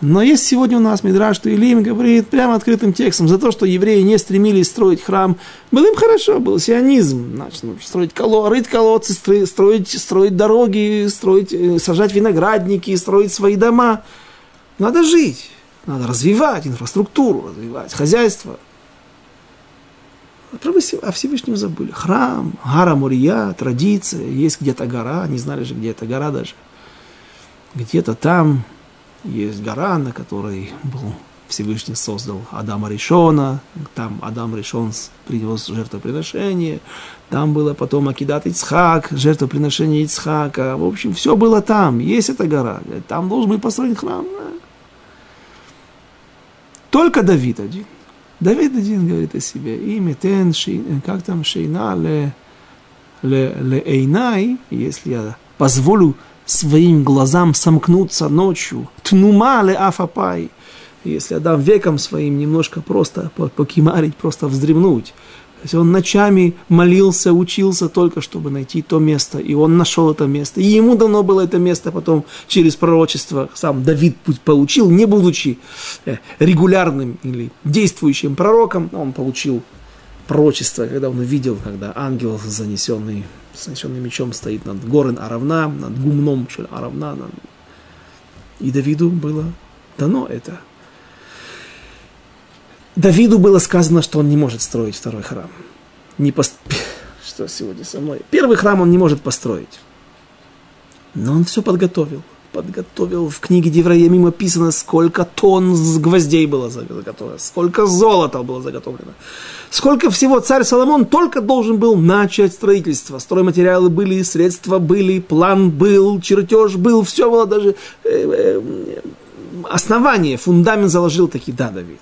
Но есть сегодня у нас Мидраш, что Илим говорит прямо открытым текстом за то, что евреи не стремились строить храм. Было им хорошо, был сионизм. Значит, ну, строить коло, рыть колодцы, строить, строить дороги, строить, э, сажать виноградники, строить свои дома. Надо жить, надо развивать инфраструктуру, развивать хозяйство. Про о Всевышнем забыли. Храм, гора Мурия, традиция, есть где-то гора, не знали же, где эта гора даже. Где-то там есть гора, на которой был Всевышний создал Адама Ришона, там Адам Ришон принес жертвоприношение, там было потом Акидат Ицхак, жертвоприношение Ицхака, в общем, все было там, есть эта гора, там должен быть построен храм. Только Давид один. Давид один говорит о себе, имя тен, как там, шейна ле, ле, ле эйнай, если я позволю своим глазам сомкнуться ночью, тнума ле афапай, если я дам веком своим немножко просто покимарить, просто вздремнуть, то есть он ночами молился, учился только, чтобы найти то место, и он нашел это место. И ему дано было это место потом через пророчество. Сам Давид получил, не будучи э, регулярным или действующим пророком, он получил пророчество, когда он увидел, когда ангел, занесенный, занесенный мечом, стоит над горой Аравна, над гумном Аравна. И Давиду было дано это. Давиду было сказано, что он не может строить второй храм. Не пост... *laughs* Что сегодня со мной? Первый храм он не может построить. Но он все подготовил. Подготовил. В книге Девраемим описано, сколько тонн гвоздей было заготовлено, сколько золота было заготовлено. Сколько всего царь Соломон только должен был начать строительство. Стройматериалы были, средства были, план был, чертеж был, все было даже... Э, э, основание, фундамент заложил таки, да, Давид.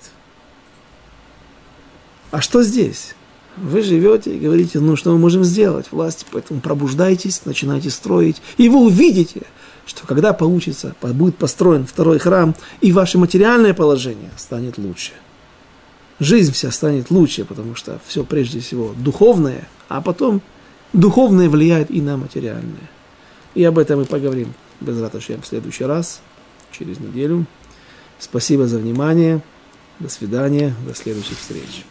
А что здесь? Вы живете и говорите, ну что мы можем сделать, власти, поэтому пробуждайтесь, начинайте строить, и вы увидите, что когда получится, будет построен второй храм, и ваше материальное положение станет лучше. Жизнь вся станет лучше, потому что все прежде всего духовное, а потом духовное влияет и на материальное. И об этом мы поговорим без раташем в следующий раз, через неделю. Спасибо за внимание. До свидания. До следующих встреч.